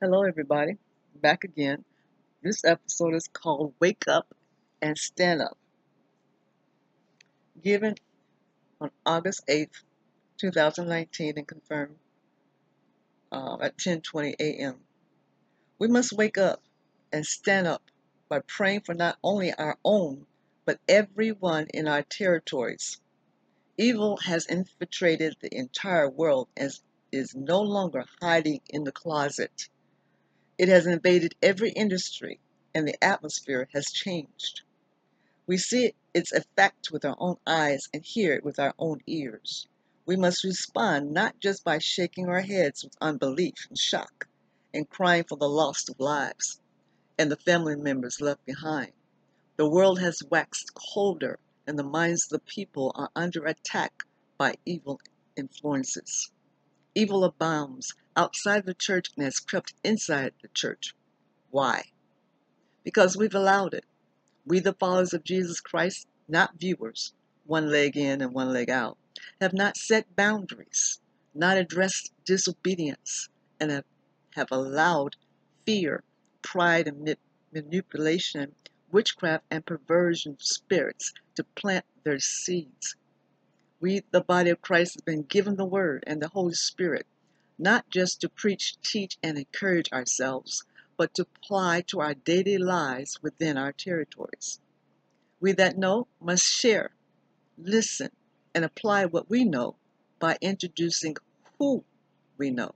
Hello, everybody. Back again. This episode is called Wake Up and Stand Up, given on August 8th, 2019, and confirmed uh, at 10:20 a.m. We must wake up and stand up by praying for not only our own, but everyone in our territories. Evil has infiltrated the entire world and is no longer hiding in the closet. It has invaded every industry, and the atmosphere has changed. We see its effect with our own eyes and hear it with our own ears. We must respond not just by shaking our heads with unbelief and shock and crying for the loss of lives and the family members left behind. The world has waxed colder, and the minds of the people are under attack by evil influences. Evil abounds outside the church and has crept inside the church. Why? Because we've allowed it. We, the followers of Jesus Christ, not viewers, one leg in and one leg out, have not set boundaries, not addressed disobedience, and have, have allowed fear, pride, and manipulation, witchcraft, and perversion spirits to plant their seeds we, the body of Christ, have been given the Word and the Holy Spirit, not just to preach, teach, and encourage ourselves, but to apply to our daily lives within our territories. We that know must share, listen, and apply what we know by introducing who we know.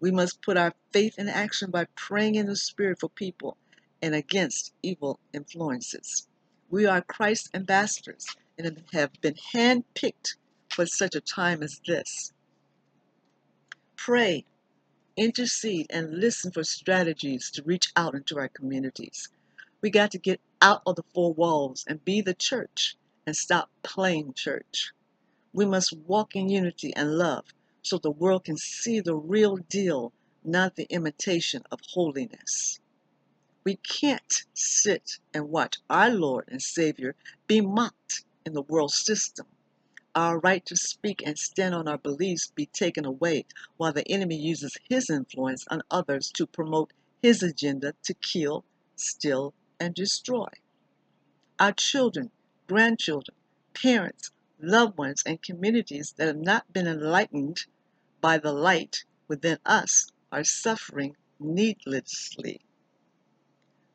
We must put our faith in action by praying in the Spirit for people and against evil influences. We are Christ's ambassadors and have been handpicked for such a time as this. Pray, intercede, and listen for strategies to reach out into our communities. We got to get out of the four walls and be the church and stop playing church. We must walk in unity and love so the world can see the real deal, not the imitation of holiness. We can't sit and watch our Lord and Savior be mocked in the world system. Our right to speak and stand on our beliefs be taken away while the enemy uses his influence on others to promote his agenda to kill, steal, and destroy. Our children, grandchildren, parents, loved ones, and communities that have not been enlightened by the light within us are suffering needlessly.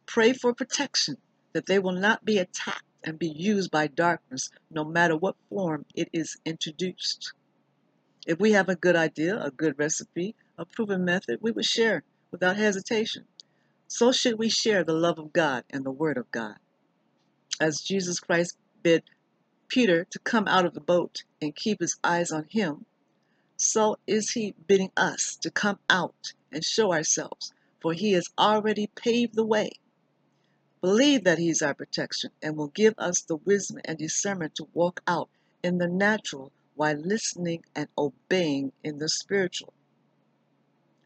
Pray for protection that they will not be attacked and be used by darkness no matter what form it is introduced. If we have a good idea, a good recipe, a proven method, we would share without hesitation. So should we share the love of God and the Word of God. As Jesus Christ bid Peter to come out of the boat and keep his eyes on him, so is he bidding us to come out and show ourselves, for he has already paved the way Believe that He's our protection and will give us the wisdom and discernment to walk out in the natural while listening and obeying in the spiritual.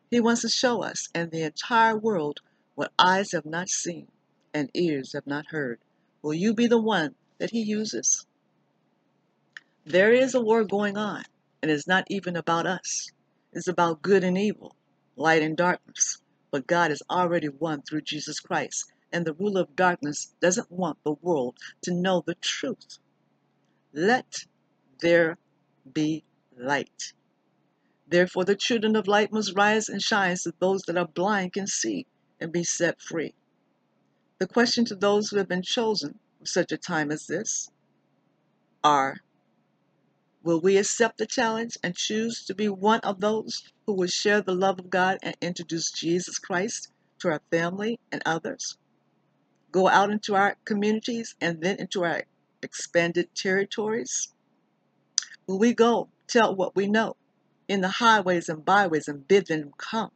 He wants to show us and the entire world what eyes have not seen and ears have not heard. Will you be the one that He uses? There is a war going on, and it's not even about us. It's about good and evil, light and darkness. But God has already won through Jesus Christ and the ruler of darkness doesn't want the world to know the truth. Let there be light. Therefore, the children of light must rise and shine so those that are blind can see and be set free. The question to those who have been chosen for such a time as this are Will we accept the challenge and choose to be one of those who will share the love of God and introduce Jesus Christ to our family and others? Go out into our communities and then into our expanded territories? Will we go tell what we know in the highways and byways and bid them come?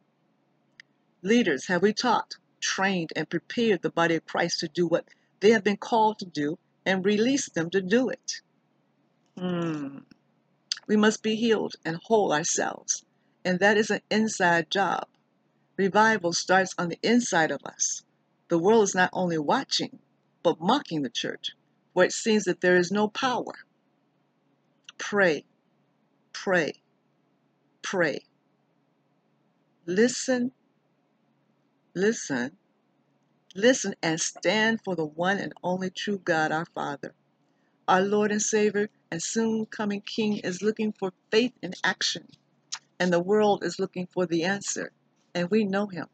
Leaders, have we taught, trained, and prepared the body of Christ to do what they have been called to do and release them to do it? Hmm. We must be healed and whole ourselves, and that is an inside job. Revival starts on the inside of us. The world is not only watching, but mocking the church, where it seems that there is no power. Pray, pray, pray. Listen Listen, listen and stand for the one and only true God, our Father. Our Lord and Savior and soon coming King is looking for faith in action, and the world is looking for the answer, and we know Him.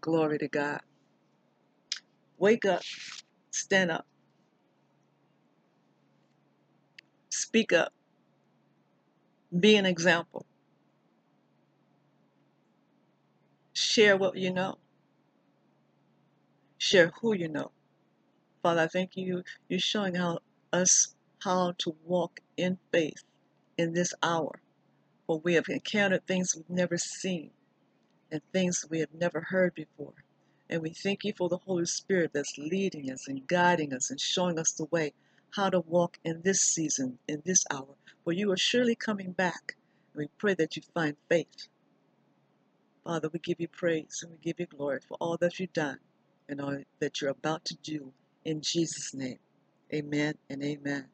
Glory to God. Wake up, stand up, speak up, be an example, share what you know, share who you know. Father, I thank you. You're showing how us how to walk in faith in this hour, for we have encountered things we've never seen and things we have never heard before. And we thank you for the Holy Spirit that's leading us and guiding us and showing us the way how to walk in this season, in this hour, for you are surely coming back. And we pray that you find faith. Father, we give you praise and we give you glory for all that you've done and all that you're about to do in Jesus' name. Amen and amen.